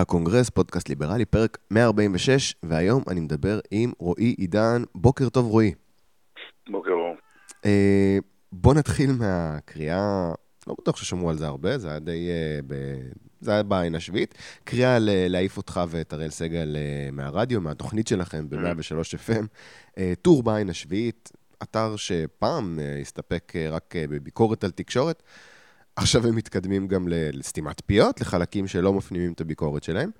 הקונגרס, פודקאסט ליברלי, פרק 146, והיום אני מדבר עם רועי עידן. בוקר טוב, רועי. בוקר אור. אה, בוא נתחיל מהקריאה, לא בטוח ששמעו על זה הרבה, זה היה די... אה, ב... זה היה בעין השביעית. קריאה ל- להעיף אותך ואת אראל סגל אה, מהרדיו, מהתוכנית שלכם ב-103 FM. אה, טור בעין השביעית, אתר שפעם אה, הסתפק אה, רק אה, בביקורת על תקשורת. עכשיו הם מתקדמים גם לסתימת פיות, לחלקים שלא מפנימים את הביקורת שלהם.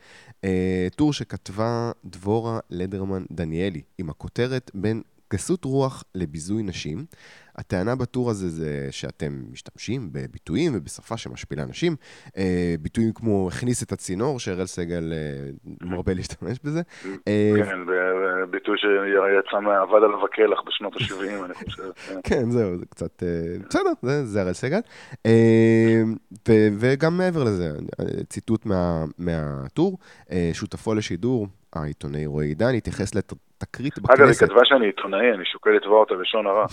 אה, טור שכתבה דבורה לדרמן דניאלי, עם הכותרת בין גסות רוח לביזוי נשים. הטענה בטור הזה זה שאתם משתמשים בביטויים ובשפה שמשפילה נשים. אה, ביטויים כמו הכניס את הצינור, שאראל סגל אה, מרבה להשתמש בזה. אה, כן, ביטוי שיצא מהאבד על הווקלח בשנות ה-70, אני חושב. כן. כן, זהו, זה קצת... בסדר, זה, הראל סגל. וגם מעבר לזה, ציטוט מה, מהטור, שותפו לשידור, העיתונאי רועי עידן, התייחס לתקרית בכנסת. אגב, היא כתבה שאני עיתונאי, אני שוקל לתבוע אותה בלשון הרע.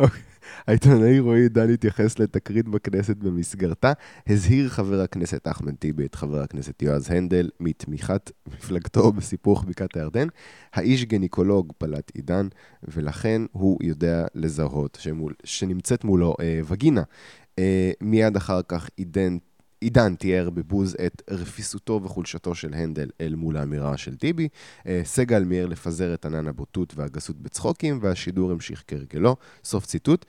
אוקיי. העיתונאי רועי עידן התייחס לתקרית בכנסת במסגרתה, הזהיר חבר הכנסת אחמד טיבי את חבר הכנסת יועז הנדל מתמיכת מפלגתו בסיפוח בקעת הירדן. האיש גניקולוג פלט עידן, ולכן הוא יודע לזהות שמול, שנמצאת מולו אה, וגינה. אה, מיד אחר כך עידן עידן תיאר בבוז את רפיסותו וחולשתו של הנדל אל מול האמירה של טיבי. אה, סגל מיהר לפזר את ענן הבוטות והגסות בצחוקים, והשידור המשיך כהרגלו. סוף ציטוט.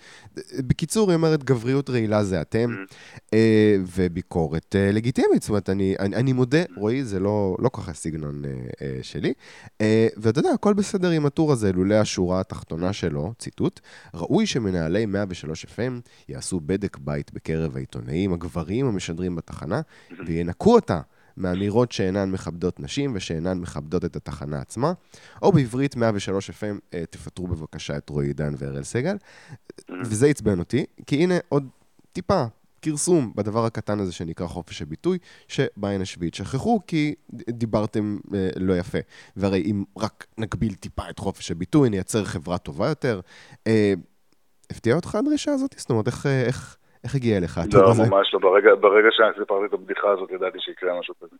בקיצור, היא אומרת, גבריות רעילה זה אתם, אה, וביקורת אה, לגיטימית. זאת אומרת, אני, אני, אני מודה, רועי, זה לא, לא ככה סגנון אה, שלי. ואתה יודע, הכל בסדר עם הטור הזה, לולא השורה התחתונה שלו, ציטוט, ראוי שמנהלי 103 FM יעשו בדק בית בקרב העיתונאים הגברים המשדרים בתחנה, וינקו אותה מאמירות שאינן מכבדות נשים ושאינן מכבדות את התחנה עצמה, או בעברית 103 FM, אה, תפטרו בבקשה את רועי עידן ואראל סגל. וזה עצבן אותי, כי הנה עוד טיפה כרסום בדבר הקטן הזה שנקרא חופש הביטוי, שבעין השביעית שכחו כי דיברתם אה, לא יפה. והרי אם רק נגביל טיפה את חופש הביטוי, נייצר חברה טובה יותר. אה, הפתיע אותך הדרישה הזאת? זאת אומרת, איך, אה, איך, איך הגיע אליך הטור לא? ממש לא. ברגע- ברגע שסיפרתי את הבדיחה הזאת, ידעתי שיקרה משהו כזה.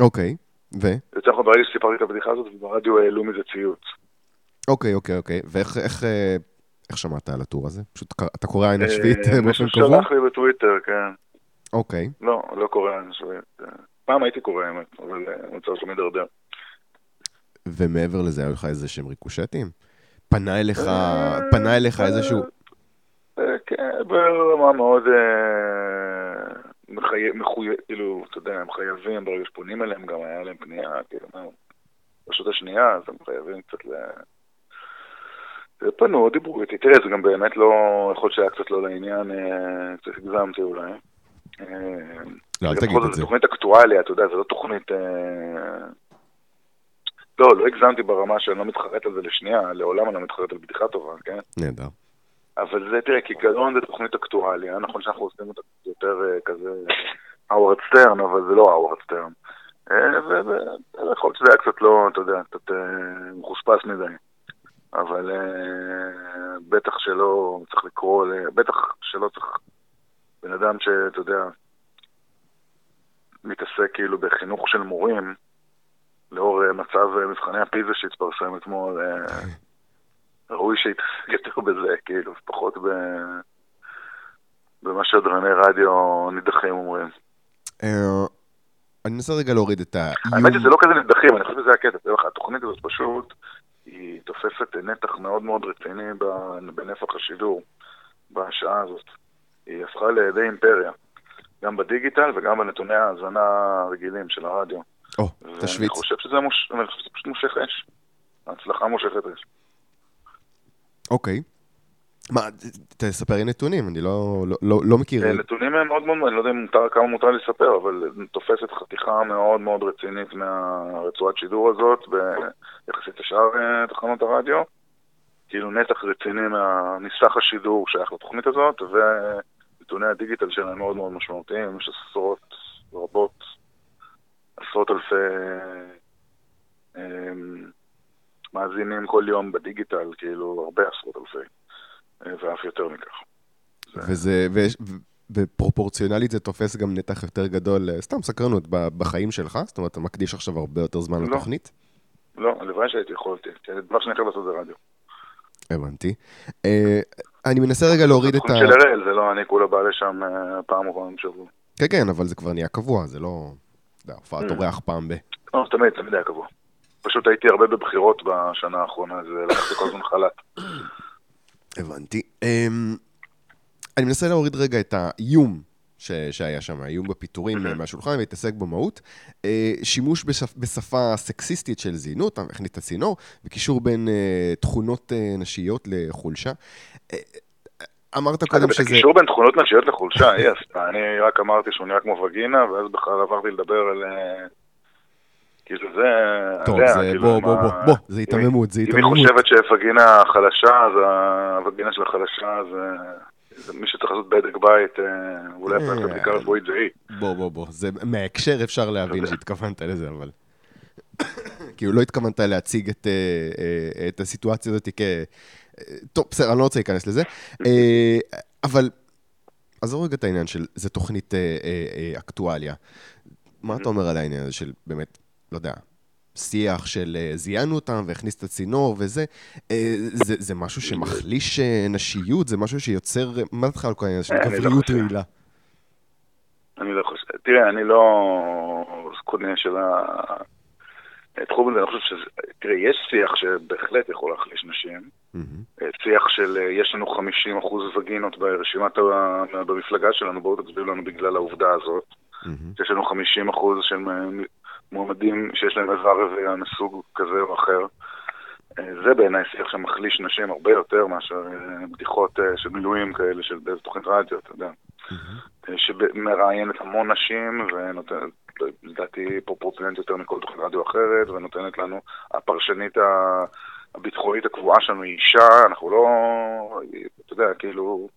אוקיי, ו? יותר נכון, ברגע שסיפרתי את הבדיחה הזאת, וברדיו העלו מזה ציוץ. אוקיי, אוקיי, אוקיי. ואיך איך, אה, איך שמעת על הטור הזה? פשוט אתה קורא עין השביעית אה, אה, באופן מישהו קבוע? שלח לי בטוויטר, כן. אוקיי. לא, לא קורא עין השביעית. אה, פעם הייתי קורא, האמת, אבל אה, המצב שלי מידרדר. ומעבר לזה, היו לך איזה שהם ריקושטים? פנה אליך, אה, פנה אליך איזשהו... כן, ברמה מאוד אה, מחייב, מחויב, כאילו, אתה יודע, הם חייבים, ברגע שפונים אליהם, גם היה להם פנייה, כאילו, ברשות השנייה, אז הם חייבים קצת ל... פנו, דיברו איתי, תראה, זה גם באמת לא, יכול להיות שהיה קצת לא לעניין, אה, קצת הגזמתי אולי. אה, לא, אל תגיד את זה. תוכנית אקטואליה, אתה יודע, זו לא תוכנית... לא, לא הגזמתי ברמה שאני לא מתחרט על זה לשנייה, לעולם אני לא מתחרט על בדיחה טובה, כן? נהדר. אבל זה, תראה, כעיקרון זה תוכנית אקטואליה, נכון שאנחנו עושים אותה יותר אה, כזה האוורד סטרן, אבל זה לא האוורד סטרן. ויכול להיות שזה היה קצת לא, אתה יודע, קצת אה, מחוספס מדי. אבל אה, בטח שלא צריך לקרוא, בטח שלא צריך בן אדם שאתה יודע, מתעסק כאילו בחינוך של מורים, לאור מצב מבחני הפיזה שהתפרסם אתמול, אה, ראוי שיתעסק יותר בזה, כאילו, פחות ב... במה שדרני רדיו נידחים אומרים. אה, אני מנסה רגע להוריד את האיום. האמת שזה לא כזה נידחים, אני חושב שזה הקטע. תראה לך, התוכנית הזאת פשוט, היא תופסת נתח מאוד מאוד רציני בנפח השידור בשעה הזאת. היא הפכה לידי אימפריה, גם בדיגיטל וגם בנתוני ההאזנה הרגילים של הרדיו. או, ואני תשוויץ. חושב שזה מוש... אני חושב שזה פשוט מושך אש. ההצלחה מושכת אש. אוקיי. מה, תספר לי נתונים, אני לא- לא- לא לא מכיר. אה, נתונים הם מאוד מאוד, אני לא יודע מותר, כמה מותר לספר, אבל תופסת חתיכה מאוד מאוד רצינית מהרצועת שידור הזאת, ביחסית לשאר אה, תחנות הרדיו. כאילו נתח רציני מה- מסך השידור שייך לתוכנית הזאת, ונתוני הדיגיטל שלהם מאוד מאוד משמעותיים, יש עשרות רבות, עשרות אלפי אה, מאזינים כל יום בדיגיטל, כאילו הרבה עשרות אלפי, אה, ואף יותר מכך. וזה, ויש- ו- בפרופורציונלית זה תופס גם נתח יותר גדול, אה, סתם סקרנות, בחיים שלך? זאת אומרת, אתה מקדיש עכשיו הרבה יותר זמן לא. לתוכנית? לא, הלוואי שהייתי יכולתי, כי זה דבר שאני חייב לעשות זה רדיו. הבנתי. אה, אני מנסה רגע להוריד את ה... זה תחום של הראל, זה לא אני כולה בא לשם פעם או פעם בשבוע. כן, כן, אבל זה כבר נהיה קבוע, זה לא... הופעת Mm. אורח פעם ב... לא, תמיד, תמיד היה קבוע. פשוט הייתי הרבה בבחירות בשנה האחרונה, אז לקחתי כל הזמן חל"ת. הבנתי. אמ, אני מנסה להוריד רגע את האיום ש- שהיה שם, האיום בפיטורים מהשולחן, ולהתעסק במהות. אה, שימוש בשפ- בשפה סקסיסטית של זינות, הכניס את הצינור, וקישור בין אה, תכונות אה, נשיות לחולשה. אמרת קודם שזה... הקישור בין תכונות נשיות לחולשה, עשתה. אני רק אמרתי שהוא נראה כמו וגינה, ואז בכלל עברתי לדבר על... אה, כאילו זה... טוב, עליה, זה... כאילו, בוא, בוא, בוא, בוא, זה היתממות, זה אם היא היתממות. חושבת שווגינה חלשה, אז הווגינה שלה חלשה, אז אה, זה מי שצריך לעשות בדק בית, אה, אולי אה. פרק הבדיקה הרפואית זה היא. בוא, בוא, בוא. זה, מההקשר אפשר להבין יודע. שהתכוונת לזה, אבל... כאילו, לא התכוונת להציג את, אה, אה, את הסיטואציה הזאת כ... אה, טוב, בסדר, אני לא רוצה להיכנס לזה. אה, אבל, עזוב רגע את העניין של, זה תוכנית אה, אה, אה, אקטואליה. מה אתה אומר על העניין הזה של, באמת, לא יודע, שיח של אה, זיינו אותם והכניס את הצינור וזה, אה, זה, זה משהו שמחליש אה, נשיות? זה משהו שיוצר, מה דעתך על כל העניין של לא גבריות חושב. רעילה? אני לא חושב, תראה, אני לא קונה של התחום הזה, אני חושב שזה, תראה, יש שיח שבהחלט יכול להחליש נשים. אה, שיח של יש לנו 50% וגינות ברשימת, במפלגה שלנו, בואו תצביעו לנו בגלל העובדה הזאת, מהמם. יש לנו 50% של מ- מועמדים שיש להם איבר רבייה מסוג כזה או אחר. אה, זה בעיניי שיח שמחליש נשים הרבה יותר מאשר אה, בדיחות אה, של מילואים כאלה של באיזה תוכנית רדיו, אתה יודע. שמראיינת המון נשים ונותנת, לדעתי, פרופורציונית יותר מכל תוכנית רדיו אחרת, ונותנת לנו, הפרשנית הביטחונית הקבועה שלנו היא אישה, אנחנו לא, אתה יודע, כאילו,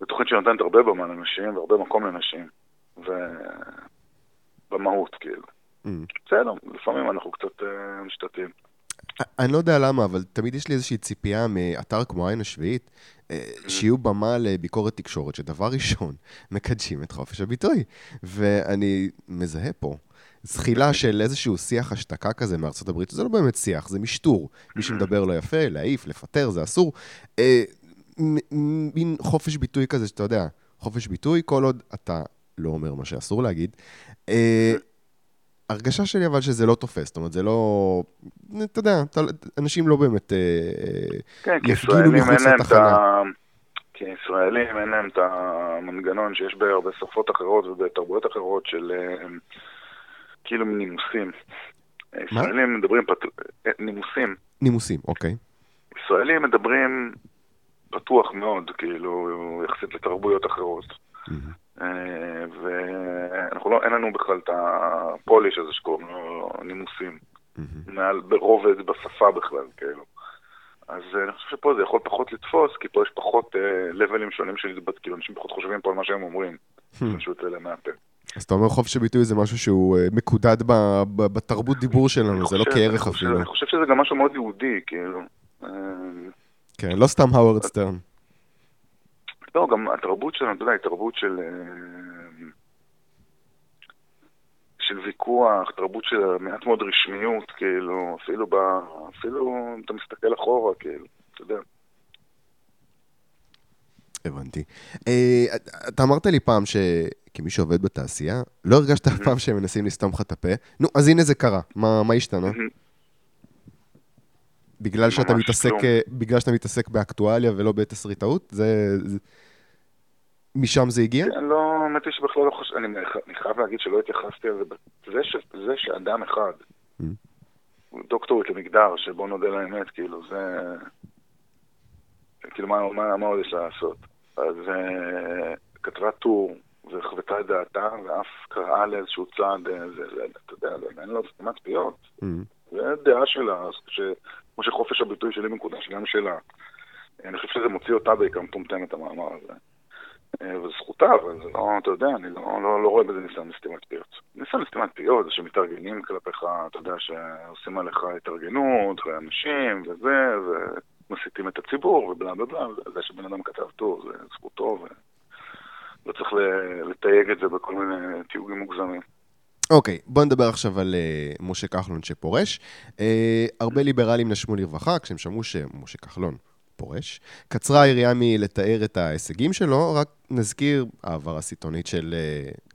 זו תוכנית שנותנת הרבה במה לנשים והרבה מקום לנשים, ובמהות, כאילו. מהמם. בסדר, לפעמים אנחנו קצת אה, משתתים. אני לא יודע למה, אבל תמיד יש לי איזושהי ציפייה מאתר כמו העין השביעית, אה, שיהיו במה לביקורת תקשורת, שדבר ראשון, מקדשים את חופש הביטוי. ואני מזהה פה זחילה של איזשהו שיח השתקה כזה מארצות הברית, זה לא באמת שיח, זה משטור. מי שמדבר לא יפה, להעיף, לפטר, זה אסור. אה, מין חופש ביטוי כזה, שאתה יודע, חופש ביטוי, כל עוד אתה לא אומר מה שאסור להגיד. אה, הרגשה שלי אבל שזה לא תופס, זאת אומרת, זה לא... אתה יודע, אתה- אנשים לא באמת אה, כן, יפגינו מחוץ לתחנה. כי ישראלים אין להם את המנגנון שיש בהרבה שפות אחרות ובתרבויות אחרות של אה, כאילו נימוסים. ישראלים מדברים פתוח, נימוסים. נימוסים, אוקיי. ישראלים מדברים פתוח מאוד, כאילו, יחסית לתרבויות אחרות. מהמם. אה, ואנחנו לא, אין לנו בכלל את הפוליש הזה שקוראים לו נימוסים. מעל, ברובד בשפה בכלל, כאילו. אז אה, אני חושב שפה זה יכול פחות לתפוס, כי פה יש פחות אה, לבלים שונים של התבט, כאילו אנשים פחות חושבים פה על מה שהם אומרים. פשוט אלה מהפה. אז אתה אומר חופש הביטוי זה משהו שהוא מקודד בתרבות דיבור שלנו, זה לא כערך אפילו. אני חושב שזה גם משהו מאוד יהודי, כאילו. כן, לא סתם האוורד סטרן. לא, גם התרבות שלנו, אתה יודע, היא תרבות של... אה, של ויכוח, תרבות של מעט מאוד רשמיות, כאילו, אפילו ב... אפילו אם אתה מסתכל אחורה, כאילו, אתה יודע. הבנתי. אה, אתה אמרת לי פעם שכמי שעובד בתעשייה, לא הרגשת אף פעם שהם מנסים לסתום לך את הפה. נו, אז הנה זה קרה. מה השתנה? בגלל שאתה מתעסק, כלום. אה, בגלל שאתה מתעסק באקטואליה ולא בתסריטאות? זה... משם זה הגיע? אני לא, האמת היא שבכלל לא חושב, אני, אני חייב להגיד שלא התייחסתי לזה, זה, ש, זה שאדם אחד, Mm. דוקטורית למגדר, שבוא נודה לאמת, כאילו, זה... כאילו, מה, מה, מה עוד יש לעשות? אז uh, כתבה טור, וחוותה את דעתה, ואף קראה לאיזשהו צעד, אה, זה, זה, אתה יודע, זה, אין לו סתימת פיות. Mm. זה דעה שלה, ש... כמו שחופש הביטוי שלי מקודש גם שלה. אני חושב שזה מוציא אותה בעיקר מטומטמת, המאמר הזה. אה, וזו זכותה, אבל זה לא, אתה יודע, אני לא, לא, לא רואה בזה ניסיון לסתימת פיות. ניסיון לסתימת פיות זה שמתארגנים כלפיך, אתה יודע, שעושים עליך התארגנות, ואנשים, וזה, ומסיתים את הציבור, ובלה בלה בלה, זה שבן אדם כתב טור, זה זכותו, ו... לא צריך לתייג את זה בכל מיני תיוגים מוגזמים. אוקיי, okay, בוא נדבר עכשיו על uh, משה כחלון שפורש. Uh, הרבה ליברלים נשמו לרווחה כשהם שמעו שמשה כחלון פורש. קצרה היריעה מלתאר את ההישגים שלו, רק נזכיר העברה סיטונית של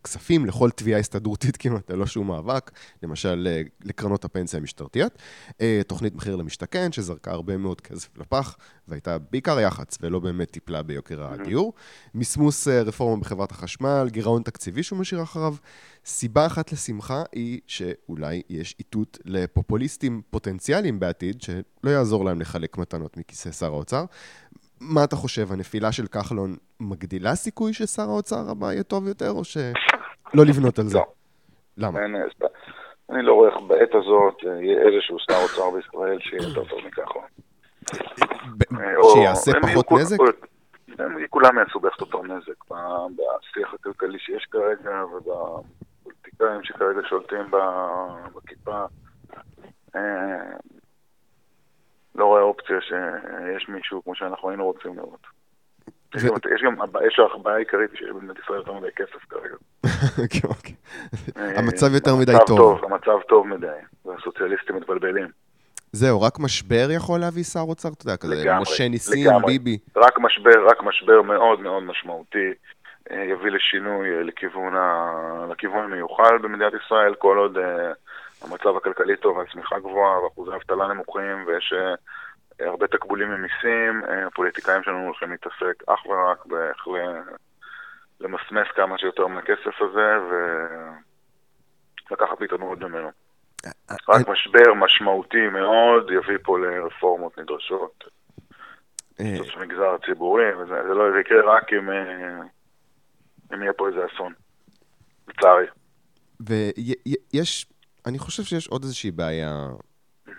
כספים לכל תביעה הסתדרותית כמעט, ללא שום מאבק, למשל uh, לקרנות הפנסיה המשטרתיות. Uh, תוכנית מחיר למשתכן, שזרקה הרבה מאוד כסף לפח, והייתה בעיקר יח"צ, ולא באמת טיפלה ביוקר הדיור. מסמוס uh, רפורמה בחברת החשמל, גירעון תקציבי שהוא משאיר אחריו. סיבה אחת לשמחה היא שאולי יש איתות לפופוליסטים פוטנציאליים בעתיד, שלא יעזור להם לחלק מתנות מכיסא שר האוצר. מה אתה חושב, הנפילה של כחלון מגדילה סיכוי ששר האוצר הבא יהיה טוב יותר, או שלא לבנות על זה? לא. למה? אין, אני לא רואה איך בעת הזאת יהיה איזשהו שר אוצר בישראל שיהיה יותר טוב מכחלון. שיעשה פחות נזק? הם כולם יעשו בערך אותו נזק בשיח הכלכלי שיש כרגע ובפוליטיקאים שכרגע שולטים בכיפה. אה, לא רואה אופציה שיש מישהו כמו שאנחנו היינו רוצים לראות. יש גם, יש הבעיה העיקרית שיש במדינת ישראל יותר מדי כסף כרגע. כן, אוקיי. המצב יותר מדי טוב. המצב טוב מדי, והסוציאליסטים מתבלבלים. זהו, רק משבר יכול להביא שר אוצר, אתה יודע, כזה, משה ניסים, ביבי. רק משבר, רק משבר מאוד מאוד משמעותי אה, יביא לשינוי אה, לכיוון, ה... לכיוון המיוחל במדינת ישראל, כל עוד המצב הכלכלי טוב, והצמיחה גבוהה, ואחוזי אבטלה נמוכים, ויש הרבה תקבולים ממיסים, uh, הפוליטיקאים שלנו הולכים להתעסק אך ורק באיך למסמס כמה שיותר מהכסף הזה, ולקחת עוד ממנו. רק משבר משמעותי מאוד יביא פה לרפורמות נדרשות. בסוף אה. מגזר ציבורי, וזה לא יקרה רק אם, אה, אם יהיה פה איזה אסון, לצערי. ויש, אני חושב שיש עוד איזושהי בעיה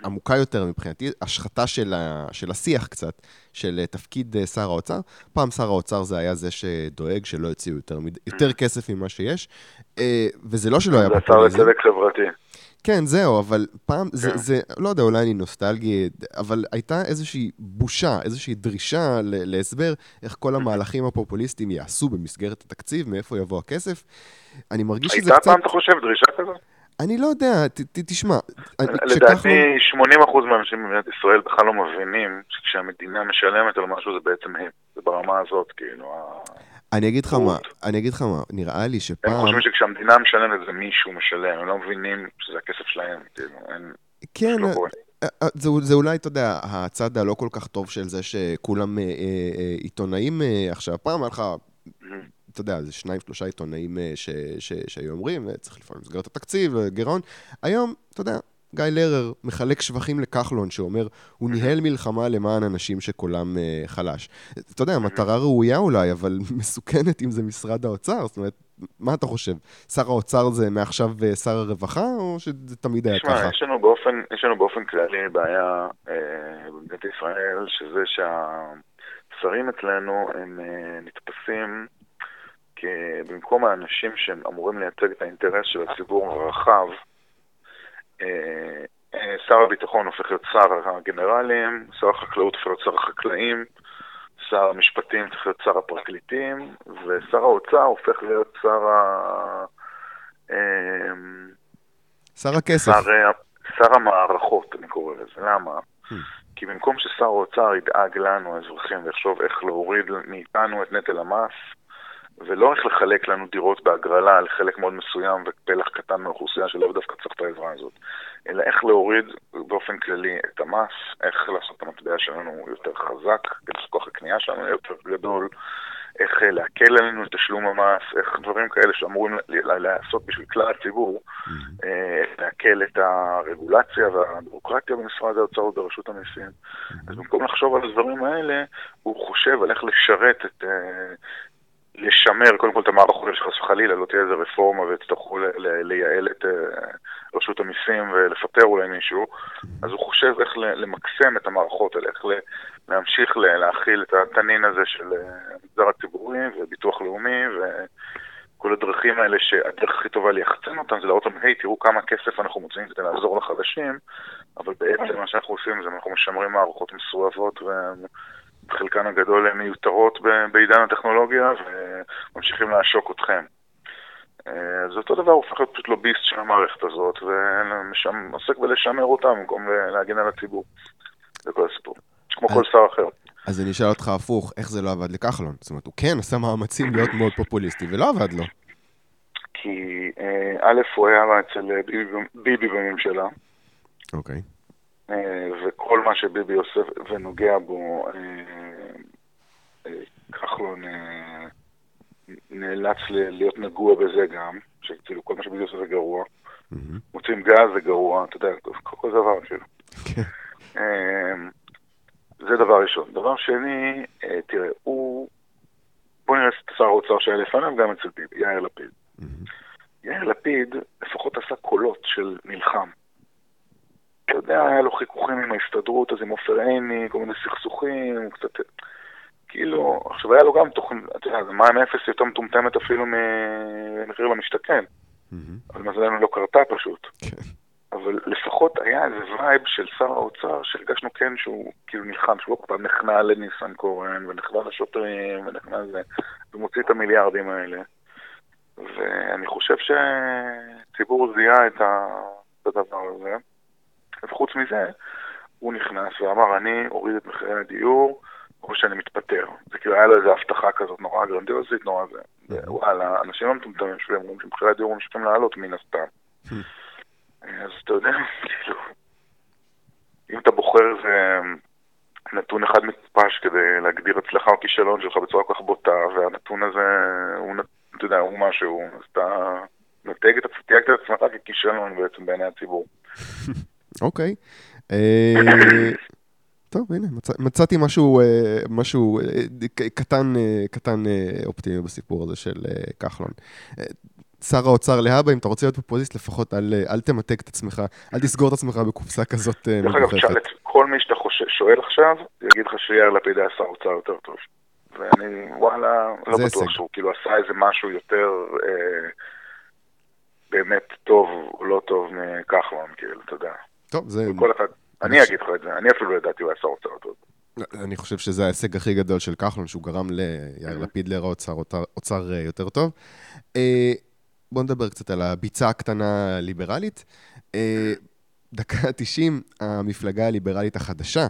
עמוקה יותר מבחינתי, השחתה של, ה, של השיח קצת, של אה, תפקיד שר האוצר. פעם שר האוצר זה היה זה שדואג שלא יוציאו יותר, יותר כסף ממה שיש, וזה לא שלא היה פופוליזם. זה השר לצדק חברתי. כן, זהו, אבל פעם, כן. זה, זה, לא יודע, אולי אני נוסטלגי, אבל הייתה איזושהי בושה, איזושהי דרישה להסבר איך כל המהלכים הפופוליסטיים יעשו במסגרת התקציב, מאיפה יבוא הכסף. אני מרגיש שזה קצת... הייתה פעם, אתה חושב, דרישה כזאת? אני לא יודע, ת, ת, תשמע. לדעתי, 80% מהאנשים במדינת ישראל בכלל לא מבינים שכשהמדינה משלמת על משהו זה בעצם הם. זה ברמה הזאת, כאילו. אני אגיד לך מה, אני אגיד לך מה, נראה לי שפעם... הם חושבים שכשהמדינה משלמת זה מישהו משלם, הם לא מבינים שזה הכסף שלהם, כאילו, אין... כן, לא אה, אה, זה, זה אולי, אתה יודע, הצד הלא כל כך טוב של זה שכולם אה, אה, עיתונאים אה, עכשיו. פעם היה לך, אתה יודע, זה שניים, שלושה עיתונאים אה, ש, ש, שהיו אומרים, צריך לפעול במסגרת התקציב, גירעון. היום, אתה יודע, גיא לרר מחלק שבחים לכחלון, שאומר, הוא ניהל מלחמה למען אנשים שקולם uh, חלש. אתה יודע, מטרה ראויה אולי, אבל מסוכנת אם זה משרד האוצר. זאת אומרת, מה אתה חושב? שר האוצר זה מעכשיו שר הרווחה, או שזה תמיד היה ככה? יש לנו באופן, יש לנו באופן כללי בעיה במדינת ישראל, שזה שהשרים אצלנו הם נתפסים במקום האנשים שהם אמורים לייצג את האינטרס של הציבור הרחב, אה, אה, שר הביטחון הופך להיות שר הגנרלים, שר החקלאות הופך להיות שר החקלאים, שר המשפטים צריך להיות שר הפרקליטים, ושר האוצר הופך להיות שר ה... אה, שר הכסף. שר, שר המערכות, אני קורא לזה. למה? Hmm. כי במקום ששר האוצר ידאג לנו, האזרחים, ויחשוב איך להוריד מאיתנו את נטל המס, ולא איך לחלק לנו דירות בהגרלה לחלק מאוד מסוים ופלח קטן מהאוכלוסייה שלאו דווקא צריך את העזרה הזאת, אלא איך להוריד באופן כללי את המס, איך לעשות את המטבע שלנו יותר חזק, כדי שכוח הקנייה שלנו יותר גדול, איך אה, להקל עלינו את תשלום המס, איך דברים כאלה שאמורים לעשות בשביל כלל הציבור, mm-hmm. אה, להקל את הרגולציה והביורוקרטיה במשרד האוצר וברשות המיסים. Mm-hmm. אז במקום לחשוב על הדברים האלה, הוא חושב על איך לשרת את, אה, לשמר קודם כל את המערכות שחס וחלילה לא תהיה איזה רפורמה ויצטרכו לייעל את אה, רשות המיסים ולפטר אולי מישהו, אז הוא חושב איך למקסם את המערכות האלה, איך להמשיך להכיל את התנין הזה של אה, המגזר הציבורי וביטוח לאומי וכל הדרכים האלה שהדרך הכי טובה ליחצן אותם זה להראות להם, היי, תראו כמה כסף אנחנו מוצאים כדי לעזור לחדשים, אבל בעצם מה שאנחנו עושים זה אנחנו משמרים מערכות מסואבות חלקן הגדול מיותרות בעידן הטכנולוגיה וממשיכים לעשוק אתכם. אז אותו דבר הופך להיות פשוט לוביסט של המערכת הזאת, ועוסק בלשמר אותה במקום להגן על הציבור. זה כל הסיפור. כמו כל שר אחר. אז אני אשאל אותך הפוך, איך זה לא עבד לכחלון? זאת אומרת, הוא כן עשה מאמצים להיות מאוד פופוליסטי, ולא עבד לו. כי א', הוא היה אצל ביבי בממשלה. אוקיי. וכל מה שביבי עושה ונוגע בו, כחלון נאלץ להיות נגוע בזה גם, שכאילו כל מה שביבי עושה זה גרוע. מוצאים גז זה גרוע, אתה יודע, כל דבר כאילו. כן. זה דבר ראשון. דבר שני, תראה, הוא... בוא נראה את שר האוצר שהיה לפניו, גם אצל ביבי, יאיר לפיד. יאיר לפיד לפחות עשה קולות של נלחם. אתה יודע, היה לו חיכוכים עם ההסתדרות, אז עם עופר עיני, כל מיני סכסוכים, קצת... כאילו, עכשיו היה לו גם תוכנית, אתה יודע, זה מים אפס יותר מטומטמת אפילו ממחיר למשתכן. אבל מזלנו לא קרתה פשוט. כן. אבל לפחות היה איזה וייב של שר האוצר שהרגשנו כן שהוא כאילו נלחם, שהוא לא פעם נכנע לניסנקורן ונכנע לשוטרים ונכנע לזה, ומוציא את המיליארדים האלה. ואני חושב שציבור זיהה את הדבר הזה. וחוץ מזה, הוא נכנס ואמר, אני אוריד את מחירי הדיור, או שאני מתפטר. זה כאילו היה לו איזו הבטחה כזאת נורא גרנדיוזית, נורא זה. וואלה, אנשים לא מטומטמים שלהם, אומרים שמחירי הדיור ממשיכים לעלות מן הסתם. אז אתה יודע, כאילו, אם אתה בוחר איזה נתון אחד מטופש כדי להגדיר הצלחה או כישלון שלך בצורה כל כך בוטה, והנתון הזה, הוא, אתה יודע, הוא משהו, אז אתה מתייג את עצמך ככישלון בעצם בעיני הציבור. אוקיי. אה, טוב, הנה, מצאתי משהו, אה, משהו אה, קטן, קטן אופטימי בסיפור הזה של כחלון. שר האוצר להבא, אם אתה רוצה להיות פופוליסט, לפחות אל, אל תמתק את עצמך, אל תסגור את עצמך בקופסה כזאת מגוחכת. דרך אגב, תשאל את כל מי שאתה שואל עכשיו, יגיד לך שיאיר לפיד היה שר אוצר יותר טוב. ואני, וואלה, לא בטוח שהוא כאילו עשה איזה משהו יותר אה, באמת טוב או לא טוב מכחלון, כאילו, אתה יודע. טוב, זה... כל אחד, אני אגיד לך את זה, אני אפילו לא ידעתי הוא היה שר אוצר טוב. אני חושב שזה ההישג הכי גדול של כחלון, שהוא גרם ליאיר לפיד להיראות שר אוצר אה, יותר טוב. אה, בואו נדבר קצת על הביצה הקטנה הליברלית. אה, דקה 90, המפלגה הליברלית החדשה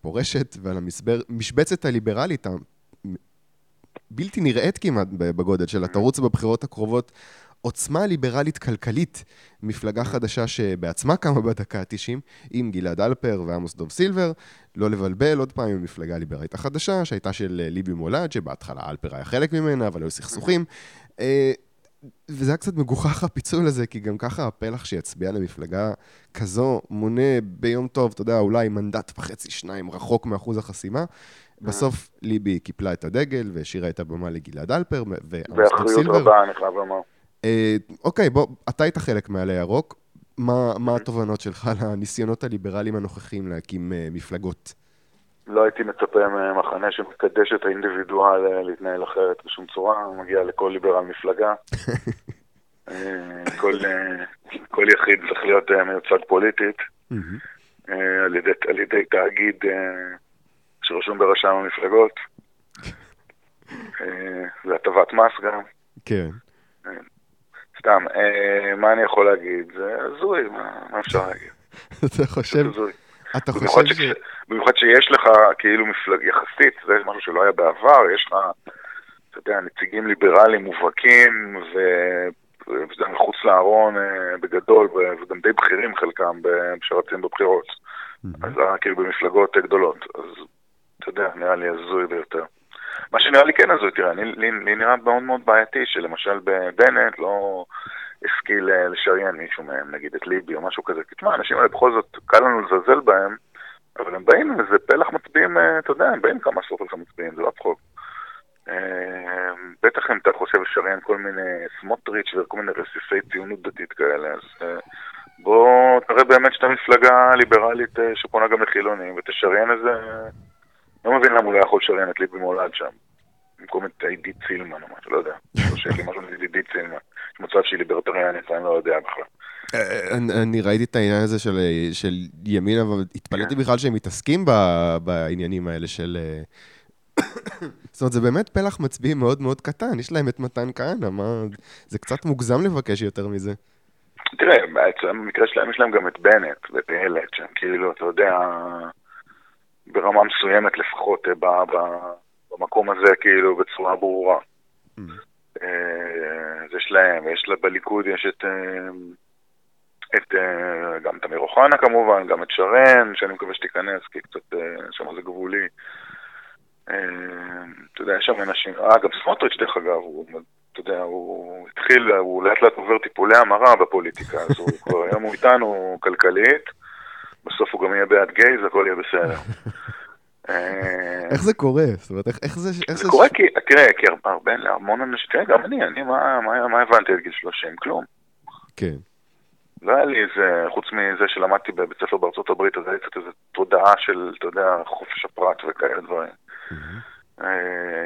פורשת, ועל המשבצת הליברלית הבלתי נראית כמעט בגודל שלה, תרוץ בבחירות הקרובות עוצמה ליברלית כלכלית, מפלגה חדשה שבעצמה קמה בדקה ה-90, עם גלעד אלפר ועמוס דוב סילבר, לא לבלבל עוד פעם עם המפלגה הליברלית החדשה, שהייתה של אה, ליבי מולד, שבהתחלה אלפר היה חלק ממנה, אבל היו סכסוכים. אה, וזה היה קצת מגוחך הפיצול הזה, כי גם ככה הפלח שיצביע למפלגה כזו מונה ביום טוב, אתה יודע, אולי מנדט וחצי, שניים, רחוק מאחוז החסימה. בסוף ליבי קיפלה את הדגל והשאירה את הבמה לגלעד אלפר ועמוס דוב סילבר. באחריות רבה, אני חייב לומר. אה, אוקיי, בוא, אתה היית חלק מעלה ירוק. מה, מה התובנות שלך לניסיונות הליברליים הנוכחיים להקים uh, מפלגות? לא הייתי מצפה ממחנה שמקדש את האינדיבידואל אה, להתנהל אחרת בשום צורה, הוא מגיע לכל ליברל מפלגה. כל, כל יחיד צריך להיות מיוצג פוליטית על ידי, על ידי תאגיד שרשום ברשם המפלגות. זה הטבת מס גם. כן. סתם, אה, מה אני יכול להגיד? זה הזוי, מה אפשר להגיד? אתה חושב... אתה חושב ש... במיוחד שיש לך כאילו מפלג יחסית, זה משהו שלא היה בעבר, יש לך, אתה יודע, נציגים ליברליים מובהקים, וזה מחוץ לארון אה, בגדול, וגם די בכירים חלקם שרצים בבחירות. אז כאילו במפלגות גדולות. אז אתה יודע, נראה לי הזוי ביותר. מה שנראה לי כן הזוי, תראה, לי, לי, לי נראה מאוד מאוד בעייתי שלמשל בנט לא השכיל אה, לשריין מישהו מהם, נגיד את ליבי או משהו כזה. כי תשמע, האנשים האלה בכל זאת, קל לנו לזלזל בהם, אבל הם באים עם איזה פלח מצביעים, אה, אתה יודע, הם באים כמה עשרות אלפי מצביעים, זה לא צחוק. אה, בטח אם אתה חושב לשריין כל מיני סמוטריץ' וכל מיני רסיסי ציונות דתית כאלה, אז בוא תראה באמת שאתה מפלגה ליברלית שפונה גם לחילונים ותשריין איזה... לא מבין למה הוא לא יכול לשריין את ליבי מולד שם. במקום את עידית סילמן או משהו, לא יודע. או שיש לי משהו נגד עידית סילמן. יש מצב שהיא ליברטריאנית, אני לא יודע בכלל. אה, אני, אני ראיתי את העניין הזה של, של ימין, אבל התפלאתי כן. בכלל שהם מתעסקים ב, בעניינים האלה של... אה, זאת אומרת, זה באמת פלח מצביעים מאוד מאוד קטן, יש להם את מתן כהנא, מה... זה קצת מוגזם לבקש יותר מזה. תראה, במקרה שלהם יש להם גם את בנט ואת אילת, שהם כאילו, אתה יודע, ברמה מסוימת לפחות, אה, ב- ב- במקום הזה, כאילו, בצורה ברורה. אה, אז יש להם, יש לה בליכוד, יש את, אה, את גם את אמיר אוחנה כמובן, גם את שרן, שאני מקווה שתיכנס, כי קצת שם זה גבולי. אתה יודע, יש שם אנשים, אה, גם סמוטריץ' דרך אגב, הוא, אתה יודע, הוא התחיל, הוא לאט לאט עובר טיפולי המרה בפוליטיקה, אז הוא כבר היום הוא איתנו כלכלית, בסוף הוא גם יהיה בעד גייז, הכל יהיה בסדר. אה, איך זה קורה? זאת אומרת, איך, זה... זה קורה כי, תראה, כי הרבה, המון אנשים, תראה, גם אני, אני, מה, הבנתי עד גיל 30? כלום. כן. לא היה לי איזה, חוץ מזה שלמדתי בבית ספר בארצות הברית, אז היה לי קצת איזו תודעה של, אתה יודע, חופש הפרט וכאלה דברים.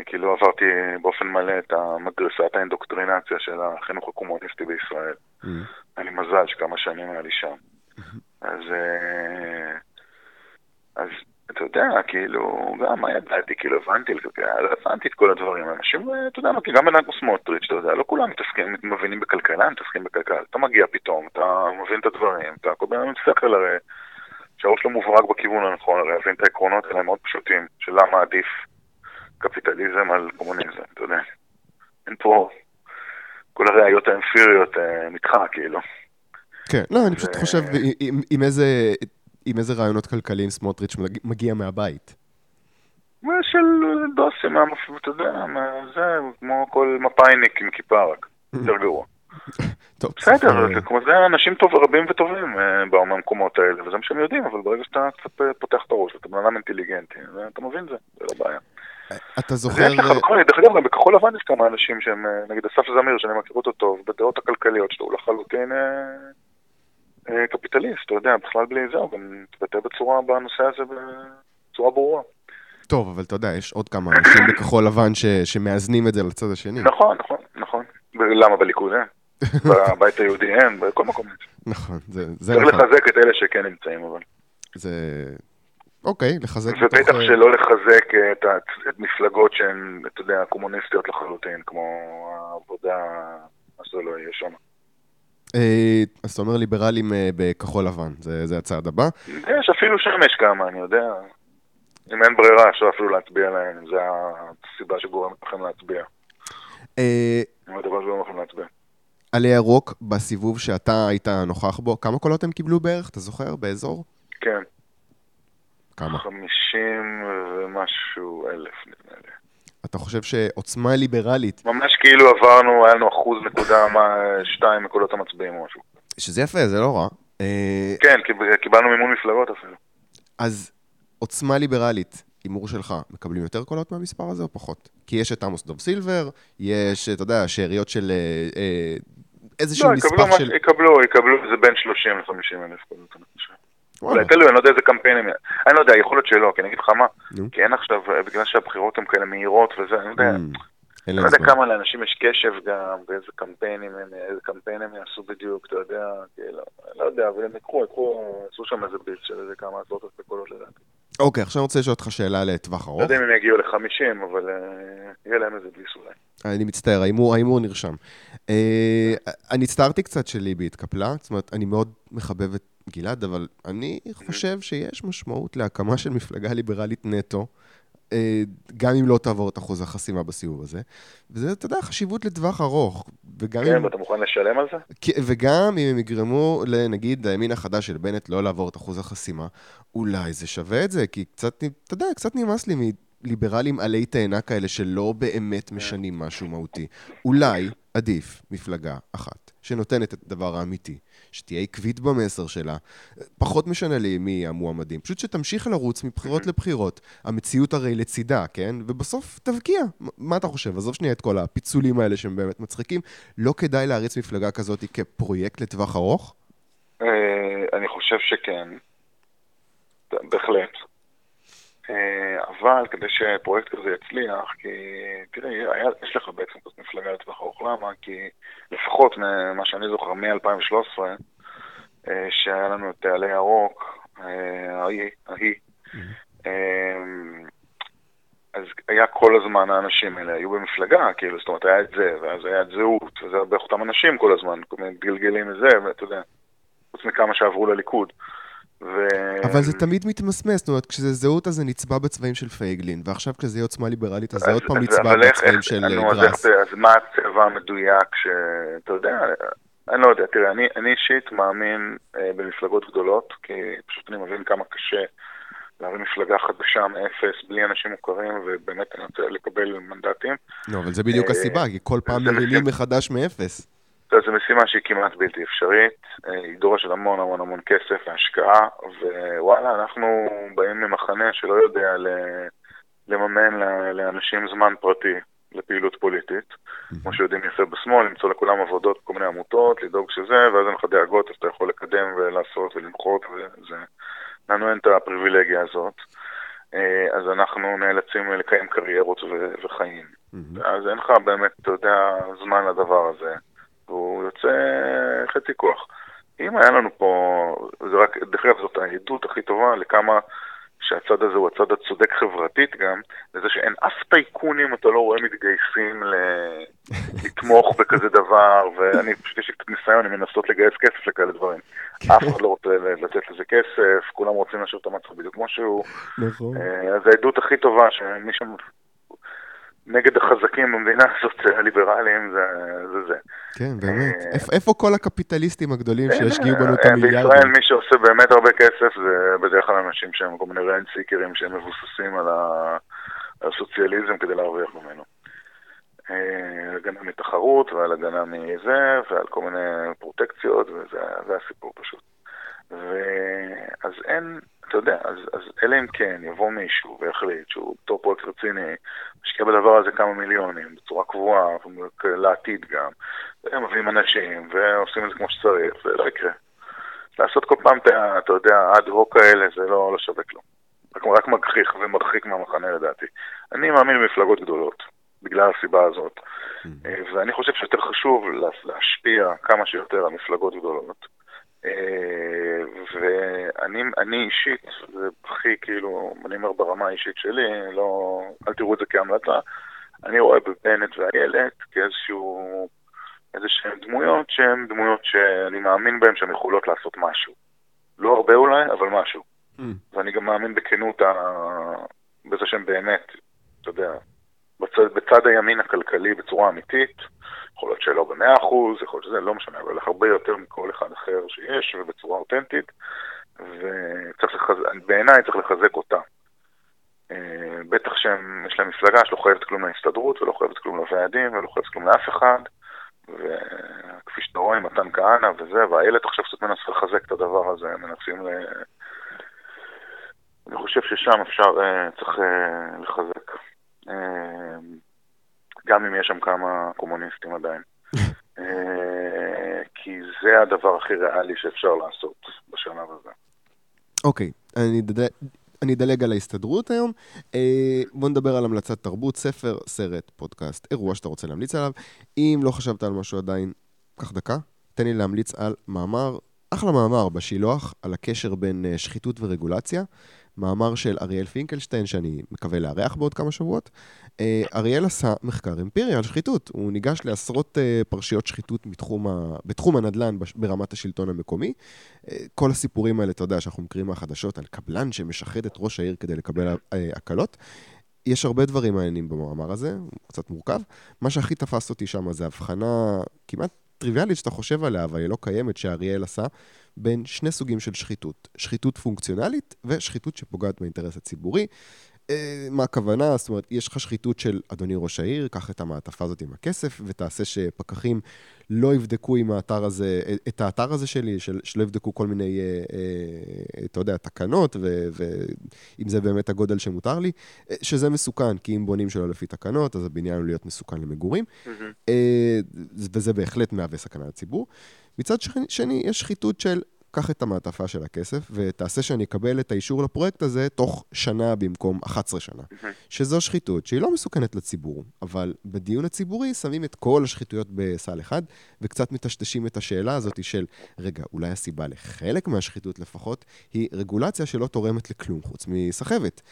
כי לא עברתי באופן מלא את המדרסת האינדוקטרינציה של החינוך הקומוניסטי בישראל. היה לי מזל שכמה שנים היה לי שם. אז, אה, אז אתה יודע, כאילו, גם מה ידעתי, כאילו הבנתי, לא הבנתי את כל הדברים. אנשים, אה, אתה יודע, גם כמו סמוטריץ', אתה יודע, לא כולם מתעסקים, מבינים בכלכלה, מתעסקים בכלכלה. אתה מגיע פתאום, אתה מבין את הדברים, אתה כל בן אדם מסתכל הרי, שהראש שלו מוברק בכיוון הנכון, הרי להבין את העקרונות האלה מאוד פשוטים, של למה עדיף קפיטליזם על קומוניזם, אתה יודע. אין פה, כל הראיות האמפיריות אה, נדחה, כאילו. כן, לא, אני פשוט חושב עם, איזה... רעיונות כלכליים סמוטריץ' מגיע מהבית? של דוסים, אתה יודע, זה כמו כל מפאיניק עם כיפה רק, יותר גרוע. טוב, בסדר, זה אנשים טוב, רבים וטובים באו מהמקומות האלה, וזה מה שהם יודעים, אבל ברגע שאתה קצת פותח את הראש, ואתה בן אדם אינטליגנטי, אתה מבין זה, זה לא בעיה. אתה זוכר... דרך אגב, גם בכחול לבן יש כמה אנשים שהם, נגיד אסף זמיר, שאני מכיר אותו טוב, בדעות הכלכליות שלו, הוא לחלוטין קפיטליסט, אתה יודע, בכלל בלי זה, הוא גם מתבטא בצורה, בנושא הזה בצורה ברורה. טוב, אבל אתה יודע, יש עוד כמה אנשים בכחול לבן ש, שמאזנים את זה לצד השני. נכון, נכון, נכון. למה בליכוד אין? בבית היהודי אין, בכל מקום אין. נכון, זה, זה צריך נכון. לחזק את אלה שכן נמצאים, אבל. זה... אוקיי, לחזק... ובטח בתוך... שלא לחזק את, את מפלגות שהן, אתה יודע, קומוניסטיות לחלוטין, כמו העבודה, מה שזה לא יהיה שם. אז אתה אומר ליברלים בכחול לבן, זה, זה הצעד הבא? יש, אפילו שם יש כמה, אני יודע. אם אין ברירה, אפשר אפילו להצביע להם, זה הסיבה שגורמת לכם להצביע. אם הדבר שגורם לכם להצביע. עלי ירוק, בסיבוב שאתה היית נוכח בו, כמה קולות הם קיבלו בערך, אתה זוכר, באזור? כן. כמה? 50 ומשהו אלף. אתה חושב שעוצמה ליברלית... ממש כאילו עברנו, היה לנו אחוז נקודה מה, שתיים מקולות המצביעים או משהו. שזה יפה, זה לא רע. כן, קיבלנו מימון מפלגות אפילו. אז עוצמה ליברלית, הימור שלך, מקבלים יותר קולות מהמספר הזה או פחות? כי יש את עמוס דוב סילבר, יש, אתה יודע, שאריות של אה, איזשהו לא, יקבלו, של... לא, יקבלו, יקבלו, זה בין 30 ל-50 אלף קולות, אני חושב. אולי תלוי, אני לא יודע איזה קמפיינים, אני לא יודע, יכול להיות שלא, כי אני אגיד לך מה, כי אין עכשיו, בגלל שהבחירות הן כאלה מהירות וזה, אני יודע, אני לא יודע כמה לאנשים יש קשב גם, ואיזה קמפיינים הם, איזה קמפיין הם יעשו בדיוק, אתה יודע, כאילו, לא יודע, אבל הם יקחו, יקחו, עשו שם איזה ביט של איזה כמה עשרות אלפי קולות לדעתי. אוקיי, עכשיו אני רוצה לשאול אותך שאלה לטווח ארוך. לא יודע אם הם יגיעו ל-50, אבל יהיה להם איזה ביס אולי. אני מצטער, ההימור נרשם. אני הצטערתי קצת שליבי התקפלה, זאת אומרת, אני מאוד מחבב את גלעד, אבל אני חושב שיש משמעות להקמה של מפלגה ליברלית נטו, גם אם לא תעבור את אחוז החסימה בסיבוב הזה. וזה, אתה יודע, חשיבות לטווח ארוך. כן, ואתה מוכן לשלם על זה? וגם אם הם יגרמו לנגיד הימין החדש של בנט לא לעבור את אחוז החסימה, אולי זה שווה את זה, כי קצת, אתה יודע, קצת נמאס לי מליברלים עלי תאנה כאלה שלא באמת משנים משהו מהותי. אולי עדיף מפלגה אחת שנותנת את הדבר האמיתי. שתהיה עקבית במסר שלה, פחות משנה לי מי המועמדים, פשוט שתמשיך לרוץ מבחירות לבחירות. המציאות הרי לצידה, כן? ובסוף תבקיע. מה אתה חושב? עזוב שנייה את כל הפיצולים האלה שהם באמת מצחיקים. לא כדאי להריץ מפלגה כזאת כפרויקט לטווח ארוך? אני חושב שכן. בהחלט. אבל כדי שפרויקט כזה יצליח, כי תראה, יש לך בעצם כזאת מפלגה לטווח ארוך, למה? כי לפחות ממה שאני זוכר, מ-2013, שהיה לנו את עלי ירוק, ההיא, ההיא. אז היה כל הזמן האנשים האלה, היו במפלגה, כאילו, זאת אומרת, היה את זה, ואז היה את זהות, וזה הרבה אותם אנשים כל הזמן, גלגלים וזה, ואתה יודע, חוץ מכמה שעברו לליכוד. ו... אבל זה תמיד מתמסמס, זאת אומרת, כשזה זהות אז זה נצבע בצבעים של פייגלין, ועכשיו כשזה יהיה עוצמה ליברלית אז זה עוד פעם נצבע בצבעים של גראס. אז מה הצבע המדויק שאתה יודע, אני לא יודע, תראה, אני, אני אישית מאמין אה, במפלגות גדולות, כי פשוט אני מבין כמה קשה להרים מפלגה חדשה מאפס, בלי אנשים מוכרים, ובאמת אני רוצה לקבל מנדטים. לא, אבל זה בדיוק אה, הסיבה, כי כל פעם מרימים מחדש מאפס. זו משימה שהיא כמעט בלתי אפשרית, אה, היא דורשת המון המון המון כסף והשקעה, ווואלה, אנחנו באים ממחנה שלא יודע לממן לאנשים זמן פרטי לפעילות פוליטית, כמו שיודעים יפה בשמאל, למצוא לכולם עבודות בכל מיני עמותות, לדאוג שזה, ואז אין לך דאגות, אז אתה יכול לקדם ולעשות ולמחות, וזה... לנו אין את הפריבילגיה הזאת. אה, אז אנחנו נאלצים לקיים קריירות וחיים. אז אין לך באמת, אתה יודע, זמן לדבר הזה. והוא יוצא חצי כוח. אם היה לנו פה, זה רק, דרך אגב זאת העדות הכי טובה לכמה שהצד הזה הוא הצד הצודק חברתית גם, לזה שאין אף טייקונים, אתה לא רואה מתגייסים ל... לתמוך בכזה דבר, ואני פשוט יש לי קצת ניסיון עם לנסות לגייס כסף לכאלה דברים. כן. אף אחד לא רוצה לתת לזה כסף, כולם רוצים להשאיר את המצב בדיוק כמו שהוא. נכון. אה, אז העדות הכי טובה שמי ש... נגד החזקים במדינה הזאת, הליברליים, זה זה. זה. כן, באמת. אה, איפה כל הקפיטליסטים הגדולים שישקיעו בנו את אה, המיליארדים? בישראל מי שעושה באמת הרבה כסף זה בדרך כלל אנשים שהם כל מיני ריין סיקרים שהם מבוססים על הסוציאליזם כדי להרוויח ממנו. אה, הגנה מתחרות ועל הגנה מזה ועל כל מיני פרוטקציות וזה הסיפור פשוט. ואז אין, אתה יודע, אז, אז אלא אם כן יבוא מישהו ויחליט שהוא בתור פרויקט רציני, משקיע בדבר הזה כמה מיליונים, בצורה קבועה, לעתיד גם, והם מביאים אנשים ועושים את זה כמו שצריך, זה לא יקרה. לעשות כל פעם, אתה יודע, אד הוק האלה, זה לא, לא שווה כלום. רק, רק מגחיך ומרחיק מהמחנה לדעתי. אני מאמין במפלגות גדולות, בגלל הסיבה הזאת. Mm-hmm. ואני חושב שיותר חשוב להשפיע כמה שיותר על מפלגות גדולות. אה, ואני אישית, זה הכי כאילו, אני אומר ברמה האישית שלי, לא, אל תראו את זה כהמלצה, אני רואה בבנט ואיילת כאיזשהו, איזשהן דמויות שהן דמויות שאני מאמין בהן שהן יכולות לעשות משהו. לא הרבה אולי, אבל משהו. Mm. ואני גם מאמין בכנות, ה... בזה שהן באמת, אתה יודע, בצד, בצד הימין הכלכלי בצורה אמיתית. יכול להיות שלא במאה אחוז, יכול להיות שזה לא משנה, אבל הרבה יותר מכל אחד אחר שיש, ובצורה אותנטית, וצריך לחזק, בעיניי צריך לחזק אותה. אה, בטח שיש להם מפלגה שלא חייבת כלום להסתדרות, ולא חייבת כלום לוועדים, ולא חייבת כלום לאף אחד, וכפי שאתה רואה, מתן כהנא וזה, והילד עכשיו קצת מנסה לחזק את הדבר הזה, מנסים ל... אני חושב ששם אפשר, אה, צריך אה, לחזק. גם אם יש שם כמה קומוניסטים עדיין. אה, כי זה הדבר הכי ריאלי שאפשר לעשות בשלב הזה. אוקיי, אני, דד... אני אדלג על ההסתדרות היום. אה, בוא נדבר על המלצת תרבות, ספר, סרט, פודקאסט, אירוע שאתה רוצה להמליץ עליו. אם לא חשבת על משהו עדיין, קח דקה, תן לי להמליץ על מאמר, אחלה מאמר בשילוח, על הקשר בין אה, שחיתות ורגולציה. מאמר של אריאל פינקלשטיין, שאני מקווה לארח בעוד כמה שבועות. אה, אריאל עשה מחקר אמפירי על שחיתות. הוא ניגש לעשרות אה, פרשיות שחיתות מתחום ה... בתחום הנדל"ן ברמת השלטון המקומי. אה, כל הסיפורים האלה, אתה יודע, שאנחנו מכירים מהחדשות, על קבלן שמשחד את ראש העיר כדי לקבל הקלות. יש הרבה דברים מעניינים במאמר הזה, הוא קצת מורכב. מה שהכי תפס אותי שם זה הבחנה כמעט טריוויאלית שאתה חושב עליה, אבל היא לא קיימת, שאריאל עשה, בין שני סוגים של שחיתות. שחיתות פונקציונלית ושחיתות שפוגעת באינטרס הציבורי. אה, מה הכוונה? זאת אומרת, יש לך שחיתות של אדוני ראש העיר, קח את המעטפה הזאת עם הכסף, ותעשה שפקחים לא יבדקו עם האתר הזה, את האתר הזה שלי, של, שלא יבדקו כל מיני, אה, אה, אתה יודע, תקנות, ואם זה באמת הגודל שמותר לי, אה, שזה מסוכן, כי אם בונים שלא לפי תקנות, אז הבניין הוא להיות מסוכן למגורים, mm-hmm. אה, וזה בהחלט מהווה סכנה לציבור. מצד שני, יש שחיתות של קח את המעטפה של הכסף ותעשה שאני אקבל את האישור לפרויקט הזה תוך שנה במקום 11 שנה. שזו שחיתות שהיא לא מסוכנת לציבור, אבל בדיון הציבורי שמים את כל השחיתויות בסל אחד, וקצת מטשטשים את השאלה הזאת של, רגע, אולי הסיבה לחלק מהשחיתות לפחות, היא רגולציה שלא תורמת לכלום חוץ מסחבת.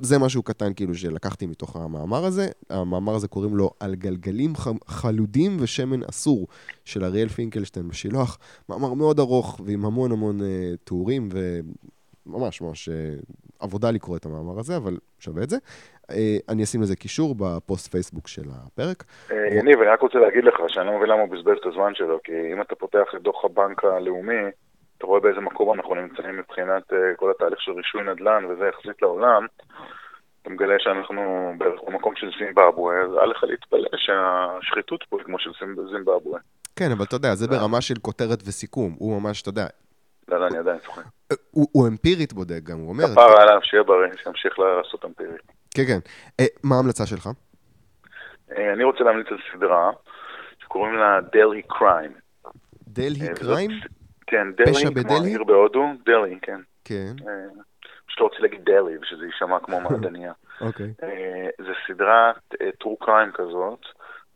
זה משהו קטן כאילו שלקחתי מתוך המאמר הזה. המאמר הזה קוראים לו על גלגלים חלודים ושמן אסור של אריאל פינקלשטיין בשילוח. מאמר מאוד ארוך ועם המון המון uh, תיאורים וממש ממש uh, עבודה לקרוא את המאמר הזה, אבל שווה את זה. Uh, אני אשים לזה קישור בפוסט פייסבוק של הפרק. יניב, אני רק רוצה להגיד לך שאני לא מבין למה הוא בזבז את הזמן שלו, כי אם אתה פותח את דוח הבנק הלאומי, אתה רואה באיזה מקום אנחנו נמצאים מבחינת uh, כל התהליך של רישוי נדל"ן וזה יחסית לעולם, אתה מגלה שאנחנו בערך במקום של זימבבואה, אז אל לך להתפלא שהשחיתות פה היא כמו של זימבבואה. כן, אבל אתה יודע, זה ברמה של כותרת וסיכום, הוא ממש, אתה יודע... לא, לא, אני עדיין צוחק. אה, הוא אמפירית בודק גם, הוא אומר... כפרה עליו, שיהיה בריא, שימשיך לעשות אמפירית. כן, כן. אה, מה ההמלצה שלך? אני רוצה להמליץ על סדרה שקוראים לה דלהי קריים. דלהי קריים? כן, דלהי, כמו העיר בהודו, דלהי, כן. כן. פשוט לא רוצה להגיד דלהי, ושזה יישמע כמו מעדניה. אוקיי. זה סדרת טרו קריים כזאת,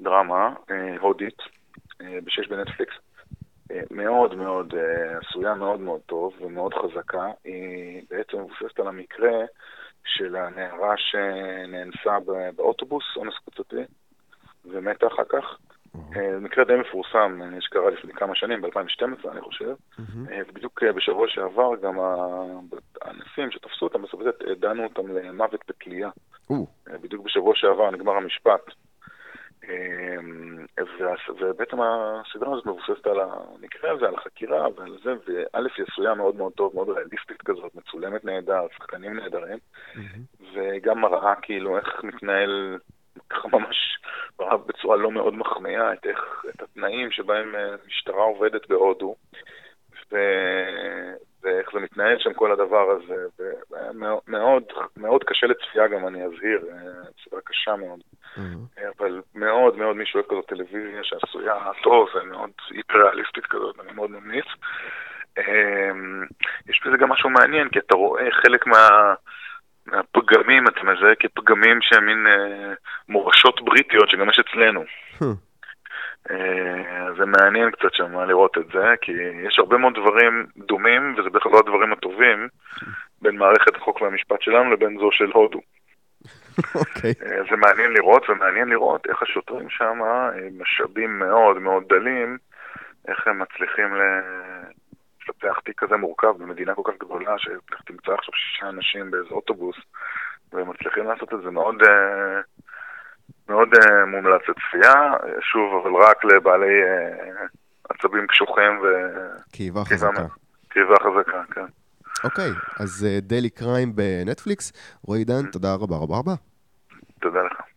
דרמה, הודית, בשש בנטפליקס. מאוד מאוד עשויה מאוד מאוד טוב ומאוד חזקה. היא בעצם מבוססת על המקרה של הנערה שנאנסה באוטובוס, אונס קבוצתי, ומתה אחר כך. אה, מקרה די מפורסם, אה, שקרה לפני כמה שנים, ב-2012 אני חושב, אה, ובדיוק בשבוע שעבר גם האנשים שתפסו אותם בסוף הזה דנו אותם למוות בתלייה. בדיוק בשבוע שעבר נגמר המשפט. ובעצם הסדרה הזאת מבוססת על המקרה הזה, על החקירה ועל זה, וא' היא עשויה מאוד מאוד טוב, מאוד ריאליסטית כזאת, מצולמת נהדר, שחקנים נהדרים, וגם מראה כאילו איך מתנהל ככה ממש בצורה לא מאוד מחמיאה את, איך, את התנאים שבהם אה, משטרה עובדת בהודו, ו... ואיך זה מתנהל שם כל הדבר הזה, ומאוד מאוד קשה לצפייה גם, אני אזהיר, אה, סדרה קשה מאוד. Mm-hmm. אבל מאוד מאוד מי שאוהב כזאת טלוויזיה שעשויה טוב ומאוד היפר-ריאליסטית כזאת, אני מאוד ממליץ. אה, יש בזה גם משהו מעניין, כי אתה רואה חלק מה... הפגמים, אתה מזהה כפגמים שהם מין אה, מורשות בריטיות שגם יש אצלנו. אה, זה מעניין קצת שם לראות את זה, כי יש הרבה מאוד דברים דומים, וזה בטח לא הדברים הטובים, בין מערכת החוק והמשפט שלנו לבין זו של הודו. Okay. אוקיי. אה, זה מעניין לראות, ומעניין לראות איך השוטרים שם, אה, משאבים מאוד מאוד דלים, איך הם מצליחים ל... לפתח תיק כזה מורכב במדינה כל כך גדולה, שתמצא עכשיו שישה אנשים באיזה אוטובוס, והם מצליחים לעשות את זה מאוד, אה, מאוד אה, מומלץ לצפייה, שוב, אבל רק לבעלי אה, עצבים קשוחים ו... כאיבה חזקה. כאיבה חזקה, כן. אוקיי, אז דיילי קריים בנטפליקס. רועי דן, תודה רבה רבה רבה. תודה לך.